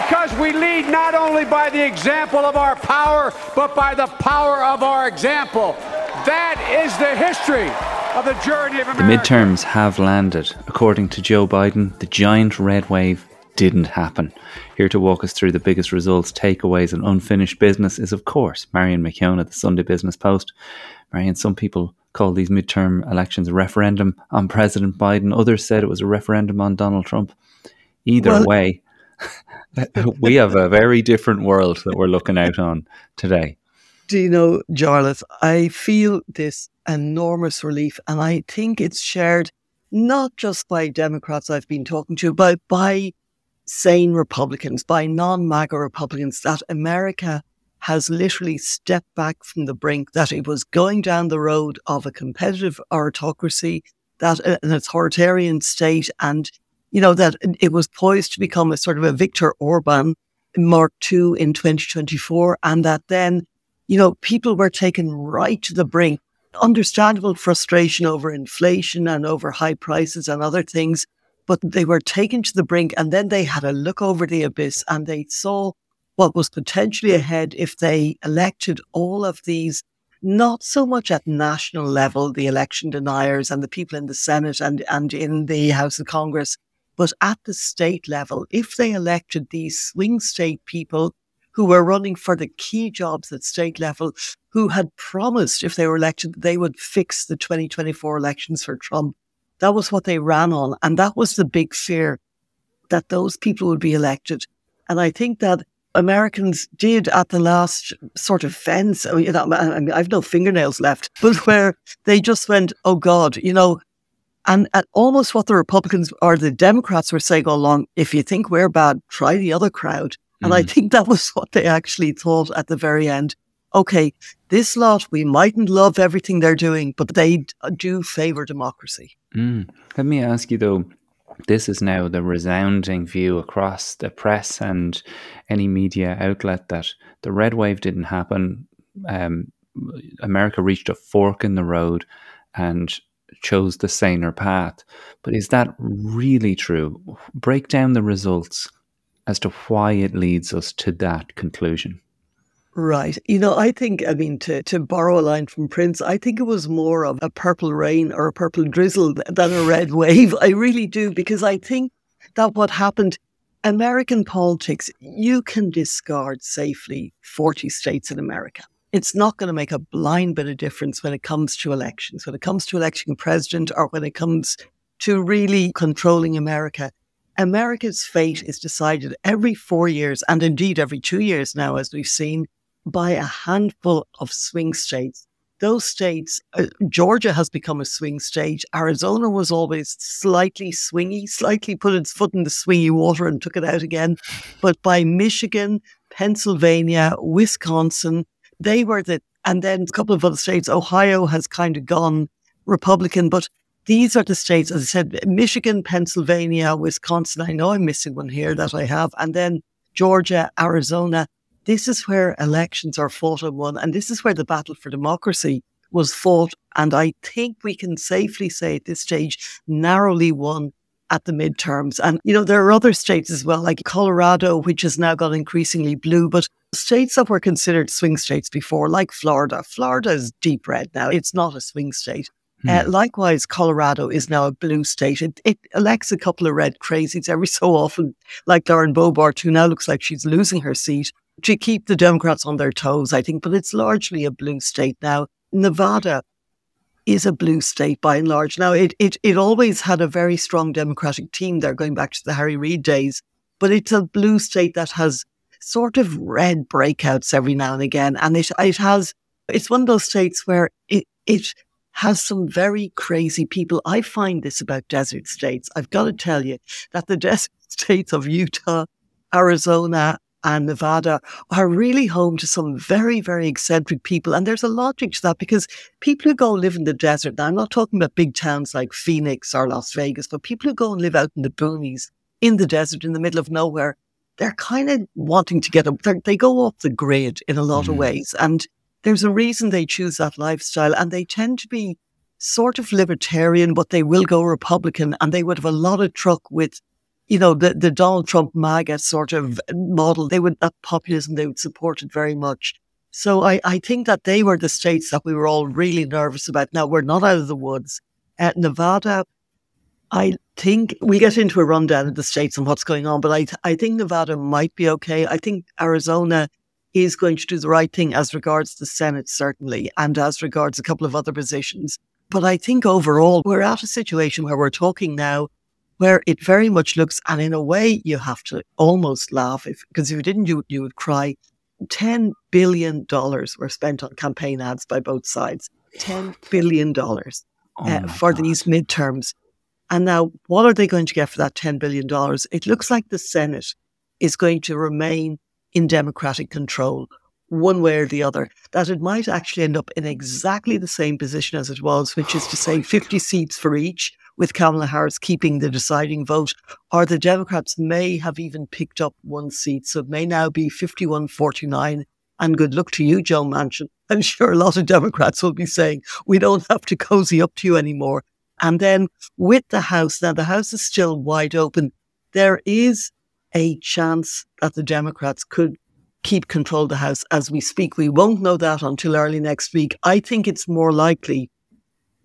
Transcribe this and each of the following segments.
because we lead not only by the example of our power, but by the power of our example. That is the history of the journey of America. The midterms have landed. According to Joe Biden, the giant red wave didn't happen. Here to walk us through the biggest results, takeaways, and unfinished business is, of course, Marion McKeown the Sunday Business Post. Marion, some people call these midterm elections a referendum on President Biden. Others said it was a referendum on Donald Trump. Either well, way, we have a very different world that we're looking out on today. Do you know, Jarlath, I feel this enormous relief, and I think it's shared not just by Democrats I've been talking to, but by sane Republicans, by non MAGA Republicans, that America has literally stepped back from the brink, that it was going down the road of a competitive autocracy, that an authoritarian state, and you know, that it was poised to become a sort of a Viktor Orban Mark II in 2024, and that then, you know, people were taken right to the brink. Understandable frustration over inflation and over high prices and other things, but they were taken to the brink and then they had a look over the abyss and they saw what was potentially ahead if they elected all of these not so much at national level, the election deniers and the people in the Senate and, and in the House of Congress, but at the state level, if they elected these swing state people who were running for the key jobs at state level, who had promised if they were elected, they would fix the 2024 elections for Trump. That was what they ran on. And that was the big fear that those people would be elected. And I think that Americans did at the last sort of fence. I mean, I've no fingernails left, but where they just went, "Oh God, you know, and, and almost what the Republicans or the Democrats were saying all along, if you think we're bad, try the other crowd. And mm. I think that was what they actually thought at the very end. Okay, this lot, we mightn't love everything they're doing, but they do favour democracy. Mm. Let me ask you though, this is now the resounding view across the press and any media outlet that the red wave didn't happen. Um, America reached a fork in the road and chose the saner path. But is that really true? Break down the results as to why it leads us to that conclusion. Right. You know, I think, I mean, to, to borrow a line from Prince, I think it was more of a purple rain or a purple drizzle than a red wave. I really do, because I think that what happened, American politics, you can discard safely 40 states in America it's not going to make a blind bit of difference when it comes to elections, when it comes to electing a president or when it comes to really controlling America. America's fate is decided every four years, and indeed every two years now, as we've seen, by a handful of swing states. Those states, uh, Georgia has become a swing state. Arizona was always slightly swingy, slightly put its foot in the swingy water and took it out again. But by Michigan, Pennsylvania, Wisconsin, they were the, and then a couple of other states, Ohio has kind of gone Republican, but these are the states, as I said, Michigan, Pennsylvania, Wisconsin. I know I'm missing one here that I have. And then Georgia, Arizona. This is where elections are fought and won. And this is where the battle for democracy was fought. And I think we can safely say at this stage, narrowly won at the midterms. And, you know, there are other states as well, like Colorado, which has now got increasingly blue, but states that were considered swing states before, like Florida, Florida is deep red now. It's not a swing state. Hmm. Uh, likewise, Colorado is now a blue state. It, it, elects a couple of red crazies every so often, like Lauren Boebert, who now looks like she's losing her seat, to keep the Democrats on their toes, I think. But it's largely a blue state now. Nevada, is a blue state by and large. Now, it, it, it always had a very strong Democratic team there, going back to the Harry Reid days, but it's a blue state that has sort of red breakouts every now and again. And it, it has, it's one of those states where it, it has some very crazy people. I find this about desert states. I've got to tell you that the desert states of Utah, Arizona, and Nevada are really home to some very, very eccentric people. And there's a logic to that because people who go live in the desert, now I'm not talking about big towns like Phoenix or Las Vegas, but people who go and live out in the boonies, in the desert, in the middle of nowhere, they're kind of wanting to get up. They go off the grid in a lot mm. of ways. And there's a reason they choose that lifestyle. And they tend to be sort of libertarian, but they will go Republican and they would have a lot of truck with you know, the, the Donald Trump MAGA sort of model, they would, that populism, they would support it very much. So I, I think that they were the states that we were all really nervous about. Now, we're not out of the woods. Uh, Nevada, I think we get into a rundown of the states and what's going on, but I, I think Nevada might be okay. I think Arizona is going to do the right thing as regards the Senate, certainly, and as regards a couple of other positions. But I think overall, we're at a situation where we're talking now where it very much looks, and in a way, you have to almost laugh if, because if you didn't do it, you would cry. $10 billion were spent on campaign ads by both sides. $10 billion oh uh, for God. these midterms. And now, what are they going to get for that $10 billion? It looks like the Senate is going to remain in Democratic control one way or the other, that it might actually end up in exactly the same position as it was, which is to say 50 seats for each, with Kamala Harris keeping the deciding vote, or the Democrats may have even picked up one seat. So it may now be 51 49. And good luck to you, Joe Manchin. I'm sure a lot of Democrats will be saying, we don't have to cozy up to you anymore. And then with the House, now the House is still wide open. There is a chance that the Democrats could keep control of the House as we speak. We won't know that until early next week. I think it's more likely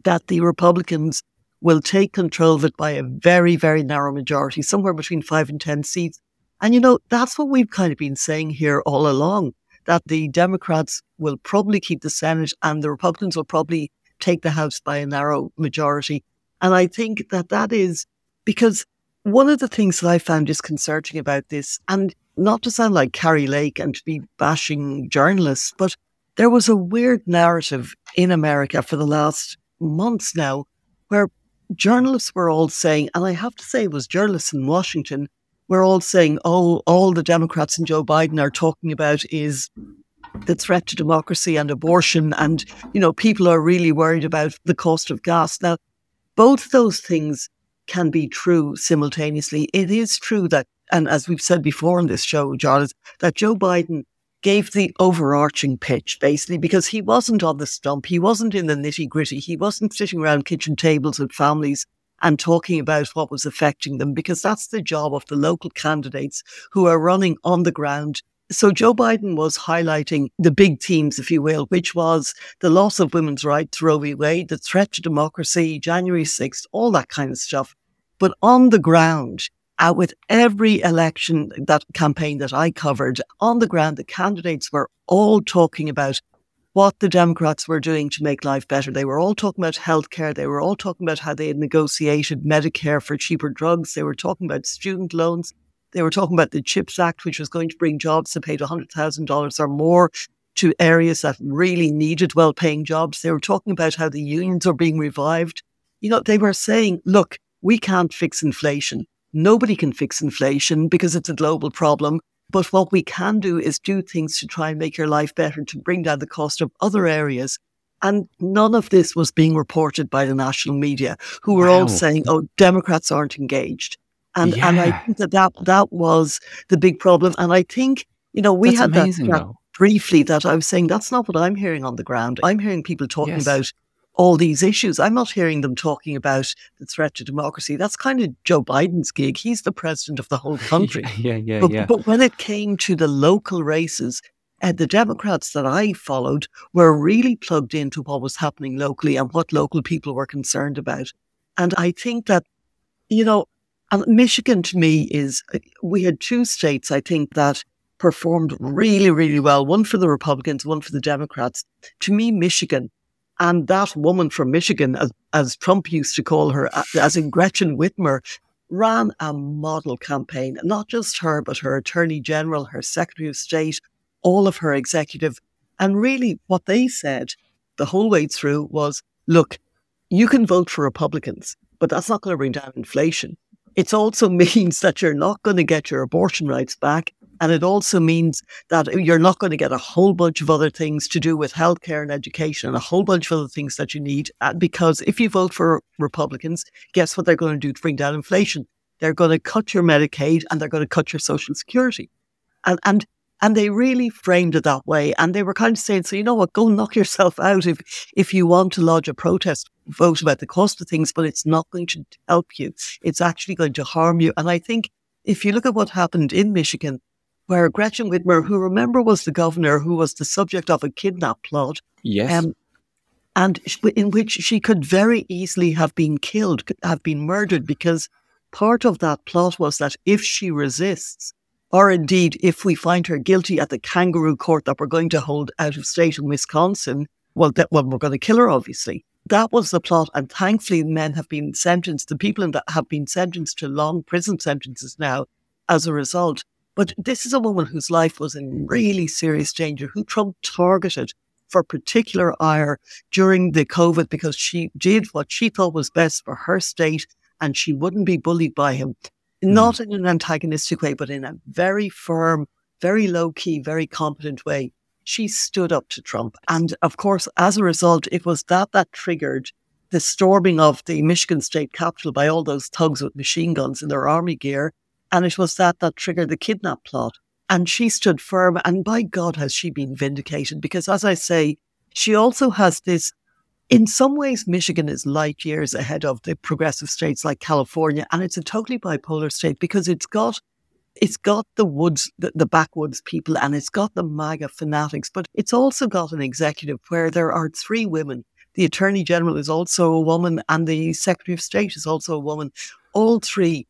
that the Republicans will take control of it by a very, very narrow majority, somewhere between five and 10 seats. And, you know, that's what we've kind of been saying here all along that the Democrats will probably keep the Senate and the Republicans will probably take the House by a narrow majority. And I think that that is because one of the things that I found disconcerting about this, and not to sound like Kari Lake and to be bashing journalists, but there was a weird narrative in America for the last months now where journalists were all saying, and I have to say, it was journalists in Washington were all saying, oh, all the Democrats and Joe Biden are talking about is the threat to democracy and abortion. And, you know, people are really worried about the cost of gas. Now, both those things can be true simultaneously. It is true that, and as we've said before on this show, Charles, that Joe Biden gave the overarching pitch basically because he wasn't on the stump. He wasn't in the nitty gritty. He wasn't sitting around kitchen tables with families and talking about what was affecting them because that's the job of the local candidates who are running on the ground. So Joe Biden was highlighting the big themes, if you will, which was the loss of women's rights, Roe v. Wade, the threat to democracy, January 6th, all that kind of stuff. But on the ground, uh, with every election that campaign that I covered on the ground, the candidates were all talking about what the Democrats were doing to make life better. They were all talking about healthcare. They were all talking about how they had negotiated Medicare for cheaper drugs. They were talking about student loans. They were talking about the CHIPS Act, which was going to bring jobs that paid $100,000 or more to areas that really needed well paying jobs. They were talking about how the unions are being revived. You know, they were saying, look, we can't fix inflation. Nobody can fix inflation because it's a global problem. But what we can do is do things to try and make your life better, to bring down the cost of other areas. And none of this was being reported by the national media, who were wow. all saying, oh, Democrats aren't engaged. And, yeah. and I think that, that that was the big problem. And I think, you know, we that's had amazing, that, that briefly that I was saying that's not what I'm hearing on the ground. I'm hearing people talking yes. about all these issues. I'm not hearing them talking about the threat to democracy. That's kind of Joe Biden's gig. He's the president of the whole country. yeah, yeah, but, yeah. But when it came to the local races, uh, the Democrats that I followed were really plugged into what was happening locally and what local people were concerned about. And I think that, you know, Michigan to me is, uh, we had two states, I think, that performed really, really well. One for the Republicans, one for the Democrats. To me, Michigan And that woman from Michigan, as, as Trump used to call her, as in Gretchen Whitmer, ran a model campaign. Not just her, but her attorney general, her secretary of state, all of her executive. And really, what they said the whole way through was look, you can vote for Republicans, but that's not going to bring down inflation. It also means that you're not going to get your abortion rights back. And it also means that you're not going to get a whole bunch of other things to do with healthcare and education and a whole bunch of other things that you need. Uh, because if you vote for Republicans, guess what they're going to do to bring down inflation? They're going to cut your Medicaid and they're going to cut your Social Security. And, and and they really framed it that way. And they were kind of saying, so you know what, go knock yourself out if if you want to lodge a protest vote about the cost of things, but it's not going to help you. It's actually going to harm you. And I think if you look at what happened in Michigan, where Gretchen Whitmer, who remember was the governor who was the subject of a kidnap plot, yes. Um, and in which she could very easily have been killed, have been murdered, because part of that plot was that if she resists, or indeed if we find her guilty at the kangaroo court that we're going to hold out of state in Wisconsin, well, that, well, we're going to kill her, obviously. That was the plot, and thankfully, men have been sentenced. The people that have been sentenced to long prison sentences now as a result. But this is a woman whose life was in really serious danger, who Trump targeted for particular ire during the COVID because she did what she thought was best for her state and she wouldn't be bullied by him. Mm. Not in an antagonistic way, but in a very firm, very low key, very competent way. She stood up to Trump. And of course, as a result, it was that that triggered the storming of the Michigan state capitol by all those thugs with machine guns in their army gear and it was that that triggered the kidnap plot. And she stood firm. And by God, has she been vindicated? Because as I say, she also has this. In some ways, Michigan is light years ahead of the progressive states like California, and it's a totally bipolar state because it's got it's got the woods, the, the, backwoods people, and it's got the MAGA fanatics, but it's also got an executive where there are three women. The Attorney General is also a woman, and the Secretary of State is also a woman. All three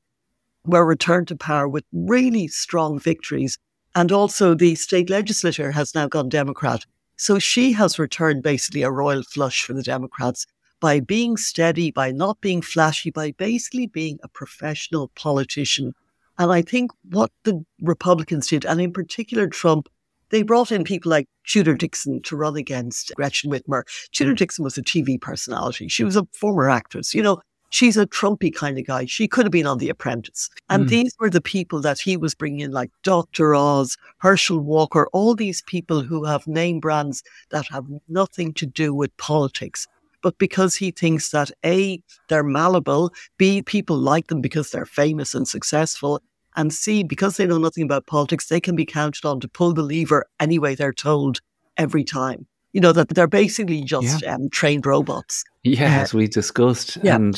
were returned to power with really strong victories. And also, the state legislature has now gone Democrat. So she has returned basically a royal flush for the Democrats by being steady, by not being flashy, by basically being a professional politician. And I think what the Republicans did, and in particular Trump, they brought in people like Tudor Dixon to run against Gretchen Whitmer. Tudor Dixon was a TV personality. She was a former actress. You know, she's a Trumpy kind of guy. She could have been on The Apprentice. And mm. these were the people that he was bringing in, like Dr. Oz, Herschel Walker, all these people who have name brands that have nothing to do with politics. But because he thinks that A, they're malleable, B, people like them because they're famous and successful, and C, because they know nothing about politics, they can be counted on to pull the lever any way they're told every time you know, that they're basically just yeah. um, trained robots. Yeah, uh, as we discussed. Yeah. And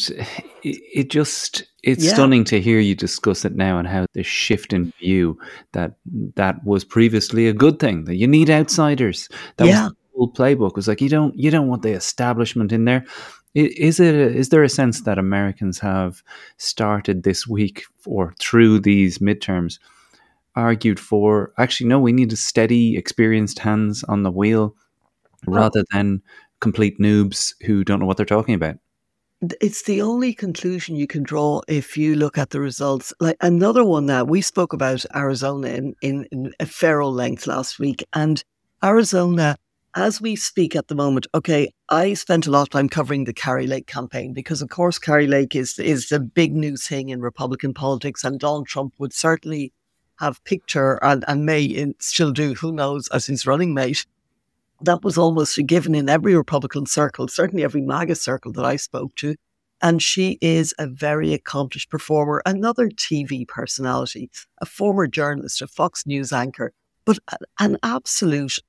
it, it just, it's yeah. stunning to hear you discuss it now and how the shift in view that that was previously a good thing, that you need outsiders. That yeah. was the whole playbook. It was like, you don't, you don't want the establishment in there. Is it? A, is there a sense that Americans have started this week or through these midterms argued for? Actually, no. We need a steady, experienced hands on the wheel rather than complete noobs who don't know what they're talking about. It's the only conclusion you can draw if you look at the results. Like another one that we spoke about Arizona in, in, in a feral length last week. And Arizona, as we speak at the moment, okay, I spent a lot of time covering the Kari Lake campaign because, of course, Kari Lake is is the big new thing in Republican politics, and Donald Trump would certainly have picked her and, and may still do, who knows, as his running mate that was almost a given in every Republican circle, certainly every MAGA circle that I spoke to. And she is a very accomplished performer, another TV personality, a former journalist, a Fox News anchor, but an absolute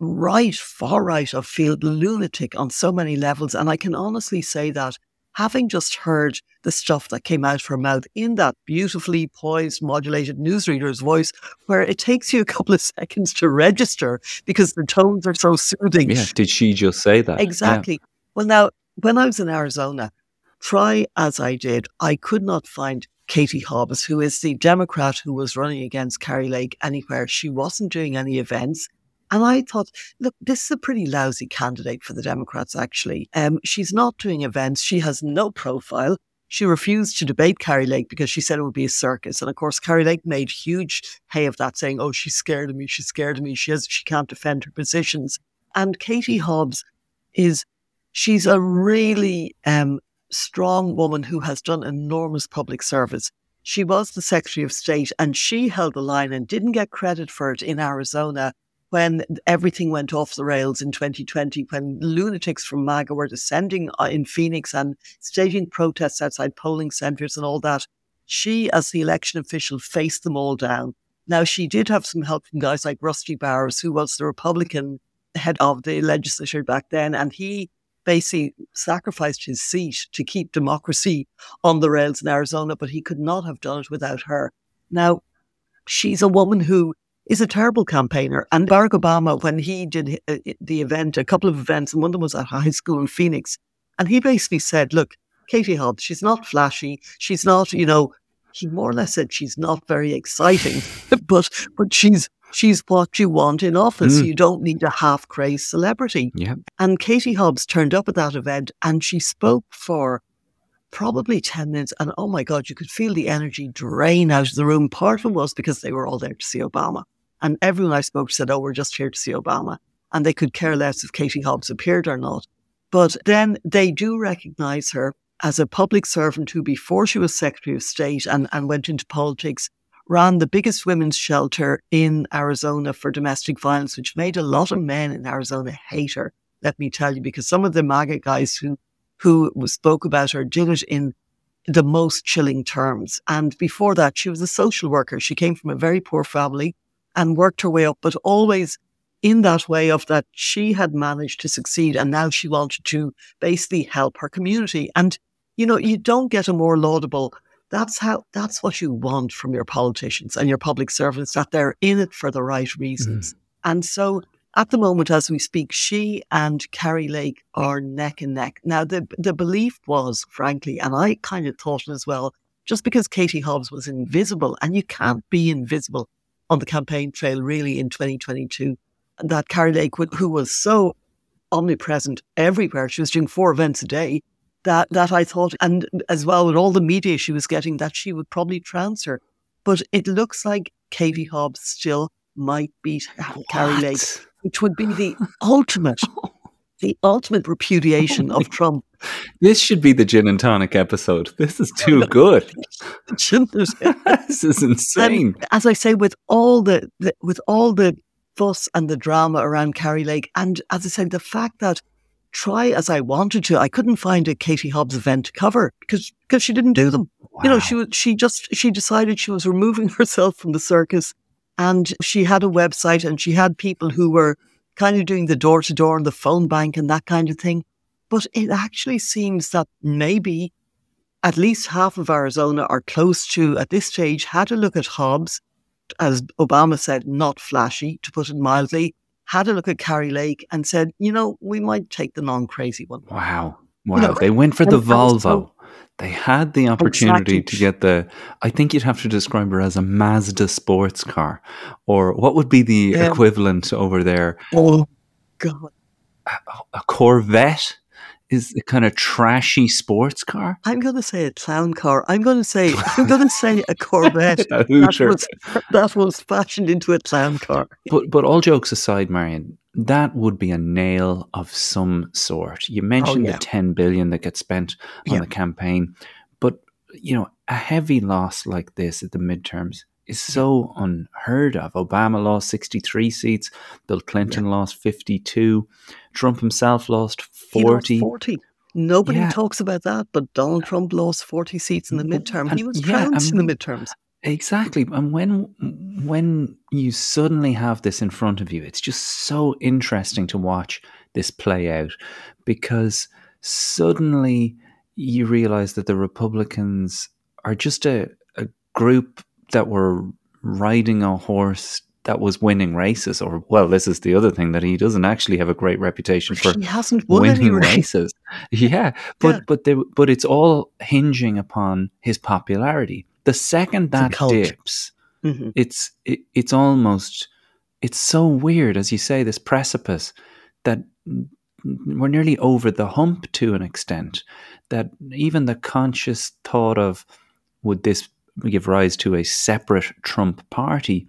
right, far right of field lunatic on so many levels. And I can honestly say that having just heard the stuff that came out of her mouth in that beautifully poised, modulated newsreader's voice, where it takes you a couple of seconds to register because the tones are so soothing. Yeah, did she just say that? Exactly. Yeah. Well, now, when I was in Arizona, try as I did, I could not find Katie Hobbs, who is the Democrat who was running against Kari Lake anywhere. She wasn't doing any events. And I thought, look, this is a pretty lousy candidate for the Democrats, actually. Um, she's not doing events. She has no profile. She refused to debate Kari Lake because she said it would be a circus. And of course, Kari Lake made huge hay of that, saying, "Oh, she's scared of me. She's scared of me. She has, she can't defend her positions." And Katie Hobbs is she's a really um, strong woman who has done enormous public service. She was the Secretary of State, and she held the line and didn't get credit for it in Arizona when everything went off the rails in 2020, when lunatics from MAGA were descending uh, in Phoenix and staging protests outside polling centres and all that, she, as the election official, faced them all down. Now, she did have some help from guys like Rusty Bowers, who was the Republican head of the legislature back then, and he basically sacrificed his seat to keep democracy on the rails in Arizona, but he could not have done it without her. Now, she's a woman who is a terrible campaigner. And Barack Obama, when he did uh, the event, a couple of events, and one of them was at high school in Phoenix, and he basically said, look, Katie Hobbs, she's not flashy. She's not, you know, he more or less said she's not very exciting, but but she's she's what you want in office. Mm. You don't need a half crazed celebrity. Yeah. And Katie Hobbs turned up at that event and she spoke for probably 10 minutes. And oh my God, you could feel the energy drain out of the room. Part of it was because they were all there to see Obama. And everyone I spoke to said, oh, we're just here to see Obama. And they could care less if Katie Hobbs appeared or not. But then they do recognize her as a public servant who, before she was Secretary of State and, and went into politics, ran the biggest women's shelter in Arizona for domestic violence, which made a lot of men in Arizona hate her. Let me tell you, because some of the MAGA guys who who spoke about her did it in the most chilling terms. And before that, she was a social worker. She came from a very poor family and worked her way up, but always in that way of that she had managed to succeed and now she wanted to basically help her community. And, you know, you don't get a more laudable that's how that's what you want from your politicians and your public servants that they're in it for the right reasons. Mm. And so at the moment as we speak, she and Kari Lake are neck and neck. Now the the belief was, frankly, and I kind of thought it as well, just because Katie Hobbs was invisible, and you can't be invisible on the campaign trail really in 2022. That Kari Lake, who was so omnipresent everywhere, she was doing four events a day. That that I thought, and as well with all the media she was getting, that she would probably transfer. But it looks like Katie Hobbs still might beat Kari Lake, which would be the ultimate, the ultimate repudiation of Trump. This should be the gin and tonic episode. This is too good. this is insane. And as I say, with all the, the with all the fuss and the drama around Kari Lake, and as I said, the fact that try as I wanted to, I couldn't find a Katie Hobbs event to cover because because she didn't do them. Wow. You know, she was she just she decided she was removing herself from the circus, and she had a website and she had people who were kind of doing the door to door and the phone bank and that kind of thing. But it actually seems that maybe at least half of Arizona are close to, at this stage, had a look at Hobbs, as Obama said, not flashy, to put it mildly, had a look at Kari Lake and said, you know, we might take the non crazy one. Wow. Wow. You know, they went for the Volvo. They had the opportunity exactly. to get the, I think you'd have to describe her as a Mazda sports car. Or what would be the equivalent over there? Oh, God. A, a Corvette? Is a kind of trashy sports car. I'm going to say a clown car. I'm going to say I'm going to say a Corvette. a that, was, that was fashioned into a clown car. But but all jokes aside, Marion, that would be a nail of some sort. You oh, mentioned oh, yeah. the 10 billion that gets spent on yeah. the campaign, but you know, a heavy loss like this at the midterms is so unheard of. Obama lost 63 seats, Bill Clinton yeah. lost 52, Trump himself lost 40. Lost 40. Nobody yeah. talks about that, but Donald uh, Trump lost 40 seats in the midterm. And, he was yeah, trounced in the midterms. Exactly. And when when you suddenly have this in front of you, it's just so interesting to watch this play out because suddenly you realize that the Republicans are just a, a group that were riding a horse that was winning races. Or well, this is the other thing that he doesn't actually have a great reputation for he hasn't won winning races. Yeah, but yeah. but they, but it's all hinging upon his popularity. The second that dips, mm-hmm. it's it, it's almost it's so weird, as you say, this precipice that we're nearly over the hump to an extent. That even the conscious thought of would this give rise to a separate Trump party?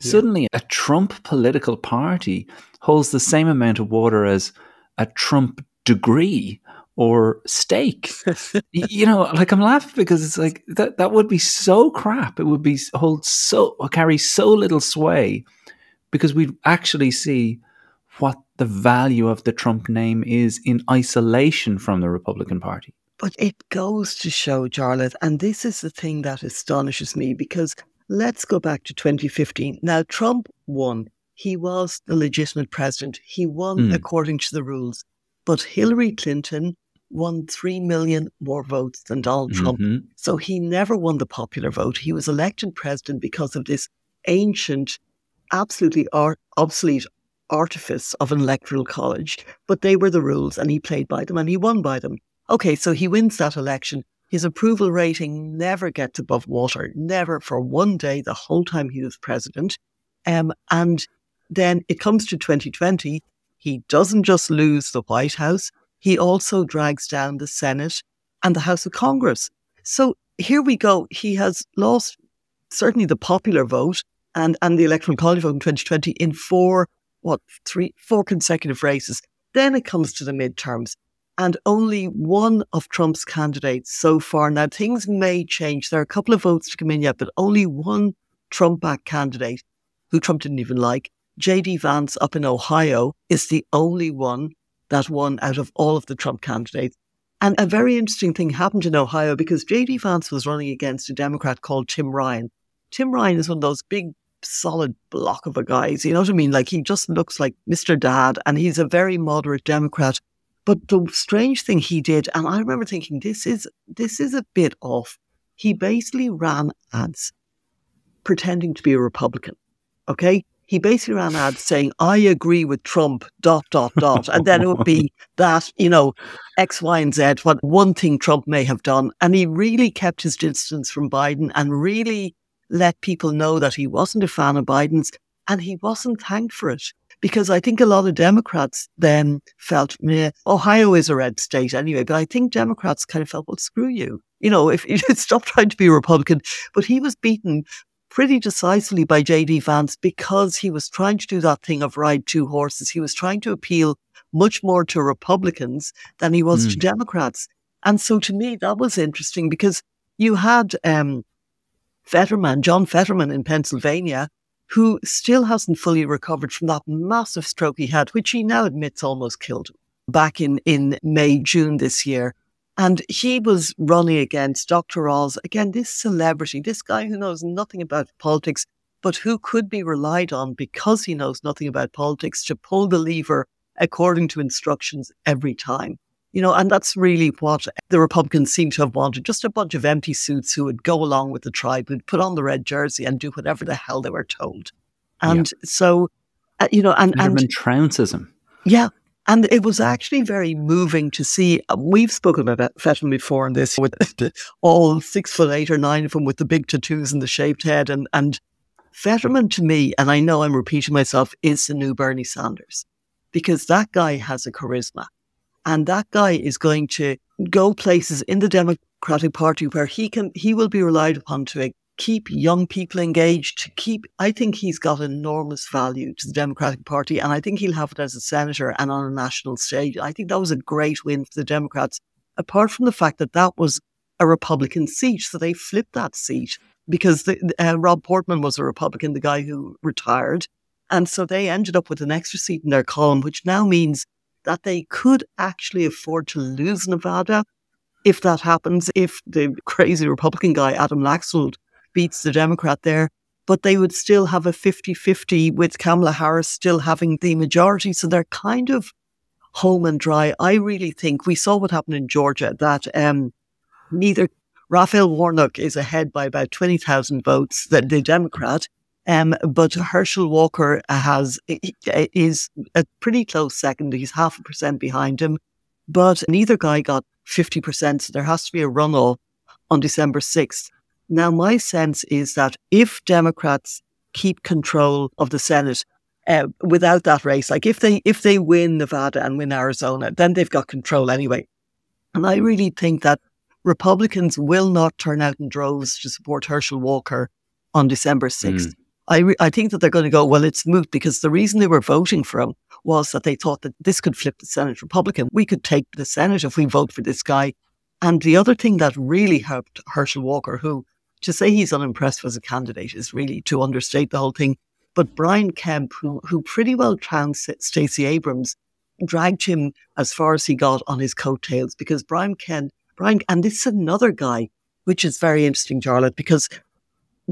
Yeah. Suddenly, a Trump political party holds the same amount of water as a Trump degree or steak. you know, like I'm laughing because it's like that that would be so crap. It would be hold so carry so little sway because we'd actually see what the value of the Trump name is in isolation from the Republican Party. But it goes to show, Jarlath, and this is the thing that astonishes me because let's go back to 2015. Now, Trump won. He was the legitimate president. He won mm. according to the rules. But Hillary Clinton won 3 million more votes than Donald Trump. Mm-hmm. So he never won the popular vote. He was elected president because of this ancient, absolutely ar- obsolete artifice of an electoral college. But they were the rules and he played by them and he won by them. Okay, so he wins that election. His approval rating never gets above water, never for one day the whole time he was president. Um, and then it comes to 2020. He doesn't just lose the White House, he also drags down the Senate and the House of Congress. So here we go. He has lost certainly the popular vote and, and the electoral college vote in 2020 in four, what, three, four consecutive races. Then it comes to the midterms. And only one of Trump's candidates so far. Now, things may change. There are a couple of votes to come in yet, but only one Trump backed candidate who Trump didn't even like, J.D. Vance up in Ohio, is the only one that won out of all of the Trump candidates. And a very interesting thing happened in Ohio because J.D. Vance was running against a Democrat called Tim Ryan. Tim Ryan is one of those big, solid block of a guys. You know what I mean? Like he just looks like Mr. Dad and he's a very moderate Democrat. But the strange thing he did, and I remember thinking, this is this is a bit off. He basically ran ads pretending to be a Republican. Okay he basically ran ads saying, I agree with Trump, dot, dot, dot. And then it would be that, you know, X, Y, and Z, what one thing Trump may have done. And he really kept his distance from Biden and really let people know that he wasn't a fan of Biden's and he wasn't thanked for it. Because I think a lot of Democrats then felt, Meh, Ohio is a red state anyway. But I think Democrats kind of felt, well, screw you. You know, if you stop trying to be a Republican. But he was beaten pretty decisively by J.D. Vance because he was trying to do that thing of ride two horses. He was trying to appeal much more to Republicans than he was mm. to Democrats. And so to me, that was interesting because you had um, Fetterman, John Fetterman in Pennsylvania, who still hasn't fully recovered from that massive stroke he had, which he now admits almost killed him back in, in May, June this year. And he was running against Dr. Oz, again, this celebrity, this guy who knows nothing about politics, but who could be relied on because he knows nothing about politics to pull the lever according to instructions every time. You know, and that's really what the Republicans seem to have wanted just a bunch of empty suits who would go along with the tribe, who'd put on the red jersey and do whatever the hell they were told. And yeah. so, uh, you know, and, and, and Trouncism. Yeah, and it was actually very moving to see. Uh, we've spoken about Fetterman before in this, with all six foot eight or nine of them with the big tattoos and the shaved head. And, and Fetterman to me, and I know I'm repeating myself, is the new Bernie Sanders because that guy has a charisma. And that guy is going to go places in the Democratic Party where he can, he will be relied upon to keep young people engaged, to keep, I think he's got enormous value to the Democratic Party. And I think he'll have it as a senator and on a national stage. I think that was a great win for the Democrats, apart from the fact that that was a Republican seat. So they flipped that seat because the, uh, Rob Portman was a Republican, the guy who retired. And so they ended up with an extra seat in their column, which now means that they could actually afford to lose Nevada if that happens, if the crazy Republican guy, Adam Laxalt, beats the Democrat there, but they would still have a 50 50 with Kamala Harris still having the majority. So they're kind of home and dry. I really think we saw what happened in Georgia that um, neither Raphael Warnock is ahead by about 20,000 votes, than the Democrat. Um, but Herschel Walker has is a pretty close second. He's half a percent behind him, but neither guy got 50%. So there has to be a runoff on December 6th. Now, my sense is that if Democrats keep control of the Senate, uh, without that race. Like if they if they win Nevada and win Arizona, then they've got control anyway. And I really think that Republicans will not turn out in droves to support Herschel Walker on December 6th. Mm. I, re- I think that they're going to go, well, it's moot because the reason they were voting for him was that they thought that this could flip the Senate Republican. We could take the Senate if we vote for this guy. And the other thing that really helped Herschel Walker, who to say he's unimpressed as a candidate is really to understate the whole thing. But Brian Kemp, who, who pretty well trounced Stacey Abrams, dragged him as far as he got on his coattails because Brian Kemp, Brian, and this is another guy, which is very interesting, Jarlath, because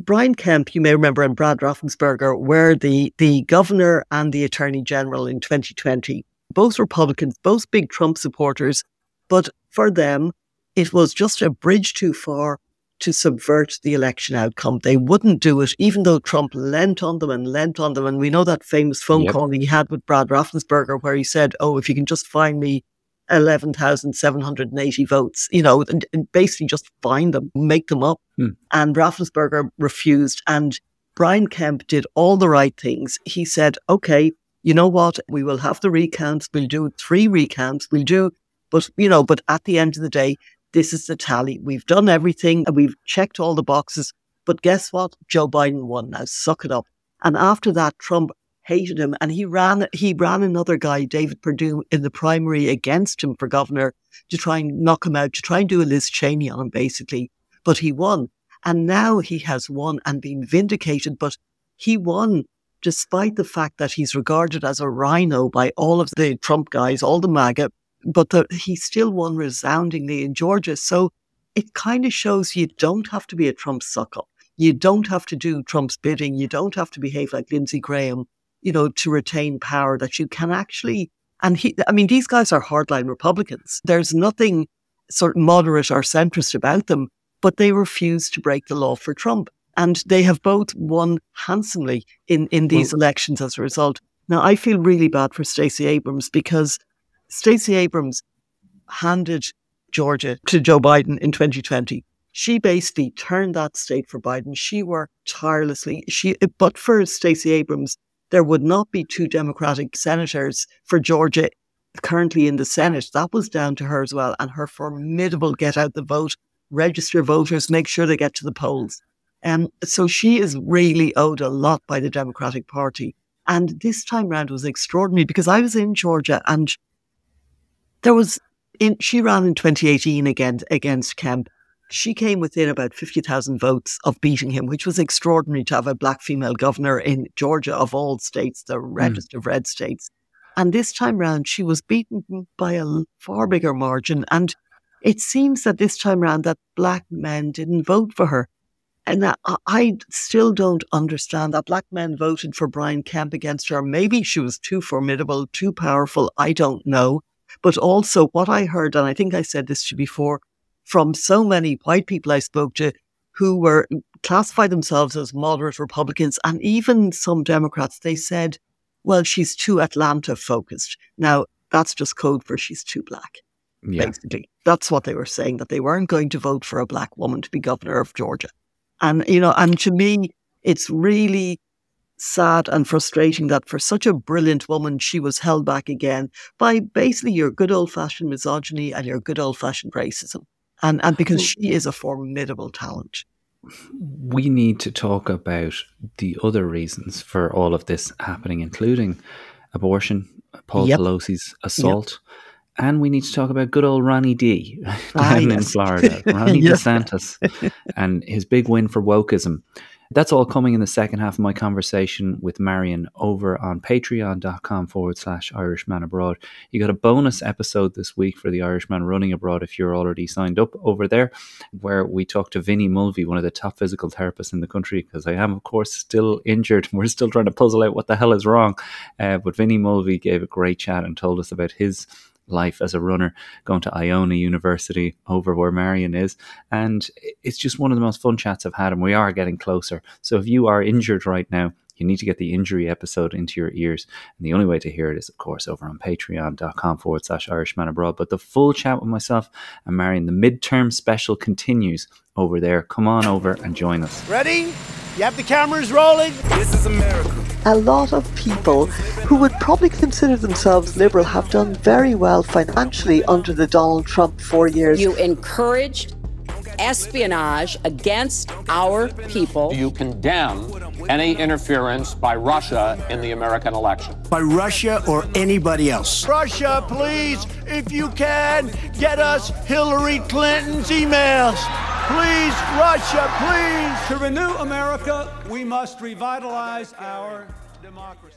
Brian Kemp, you may remember, and Brad Raffensperger were the, the governor and the attorney general in 2020. Both Republicans, both big Trump supporters. But for them, it was just a bridge too far to subvert the election outcome. They wouldn't do it, even though Trump lent on them and lent on them. And we know that famous phone yep. call he had with Brad Raffensperger, where he said, Oh, if you can just find me 11,780 votes, you know, and, and, basically just find them, make them up. Hmm. And Raffensperger refused. And Brian Kemp did all the right things. He said, okay, you know what? We will have the recounts. We'll do three recounts. We'll do, but, you know, but at the end of the day, this is the tally. We've done everything and we've checked all the boxes. But guess what? Joe Biden won. Now suck it up. And after that, Trump hated him and he ran he ran another guy, David Perdue, in the primary against him for governor to try and knock him out, to try and do a Liz Cheney on him, basically. But he won. And now he has won and been vindicated. But he won despite the fact that he's regarded as a rhino by all of the Trump guys, all the MAGA but the, he still won resoundingly in Georgia. So it kind of shows you don't have to be a Trump suck up. You don't have to do Trump's bidding. You don't have to behave like Lindsey Graham, you know, to retain power, that you can actually. And he, I mean, these guys are hardline Republicans. There's nothing sort of moderate or centrist about them, but they refuse to break the law for Trump. And they have both won handsomely in, in these well, elections as a result. Now, I feel really bad for Stacey Abrams because Stacey Abrams handed Georgia to Joe Biden in 2020. She basically turned that state for Biden. She worked tirelessly. She, but for Stacey Abrams, there would not be two Democratic senators for Georgia currently in the Senate. That was down to her as well, and her formidable get out the vote, register voters, make sure they get to the polls. Um, so she is really owed a lot by the Democratic Party. And this time round was extraordinary because I was in Georgia and there was in she ran in 2018 again against Kemp. She came within about 50,000 votes of beating him, which was extraordinary to have a black female governor in Georgia of all states, the hmm. reddest mm. of red states. And this time round, she was beaten by a far bigger margin. And it seems that this time round that black men didn't vote for her. And I still don't understand that black men voted for Brian Kemp against her. Maybe she was too formidable, too powerful. I don't know. But also, what I heard, and I think I said this to you before, from so many white people I spoke to who were mm, classified themselves as moderate Republicans, and even some Democrats, they said, well, she's too Atlanta focused. Now, that's just code for she's too black. Yeah. Basically, that's what they were saying, that they weren't going to vote for a black woman to be governor of Georgia. And, you know, and to me, it's really sad and frustrating that for such a brilliant woman, she was held back again by basically your good old fashioned misogyny and your good old fashioned racism. And, and because she is a formidable talent. We need to talk about the other reasons for all of this happening, including abortion, Paul yep. Pelosi's assault. Yep. And we need to talk about good old Ronnie D down ah, yes. in Florida, Ronnie yes. DeSantis, and his big win for wokeism. That's all coming in the second half of my conversation with Marion over on patreon.com forward slash Irishman Abroad. You got a bonus episode this week for the Irishman Running Abroad if you're already signed up over there, where we talk to Vinnie Mulvey, one of the top physical therapists in the country, because I am, of course, still injured. We're still trying to puzzle out what the hell is wrong. Uh, but Vinnie Mulvey gave a great chat and told us about his life as a runner, going to Iona University over where Marion is. And it's just one of the most fun chats I've had, and we are getting closer. So if you are injured right now, you need to get the injury episode into your ears. And the only way to hear it is, of course, over on patreon.com forward slash Irishman Abroad. But the full chat with myself and Marion, the midterm special continues over there. Come on over and join us. Ready? You have the cameras rolling? This is America. A lot of people who would probably consider themselves liberal have done very well financially under the Donald Trump four years. You encouraged espionage against our people. You condemn any interference by Russia in the American election. By Russia or anybody else. Russia, please, if you can, get us Hillary Clinton's emails. Please, Russia, please. To renew America, we must revitalize our democracy.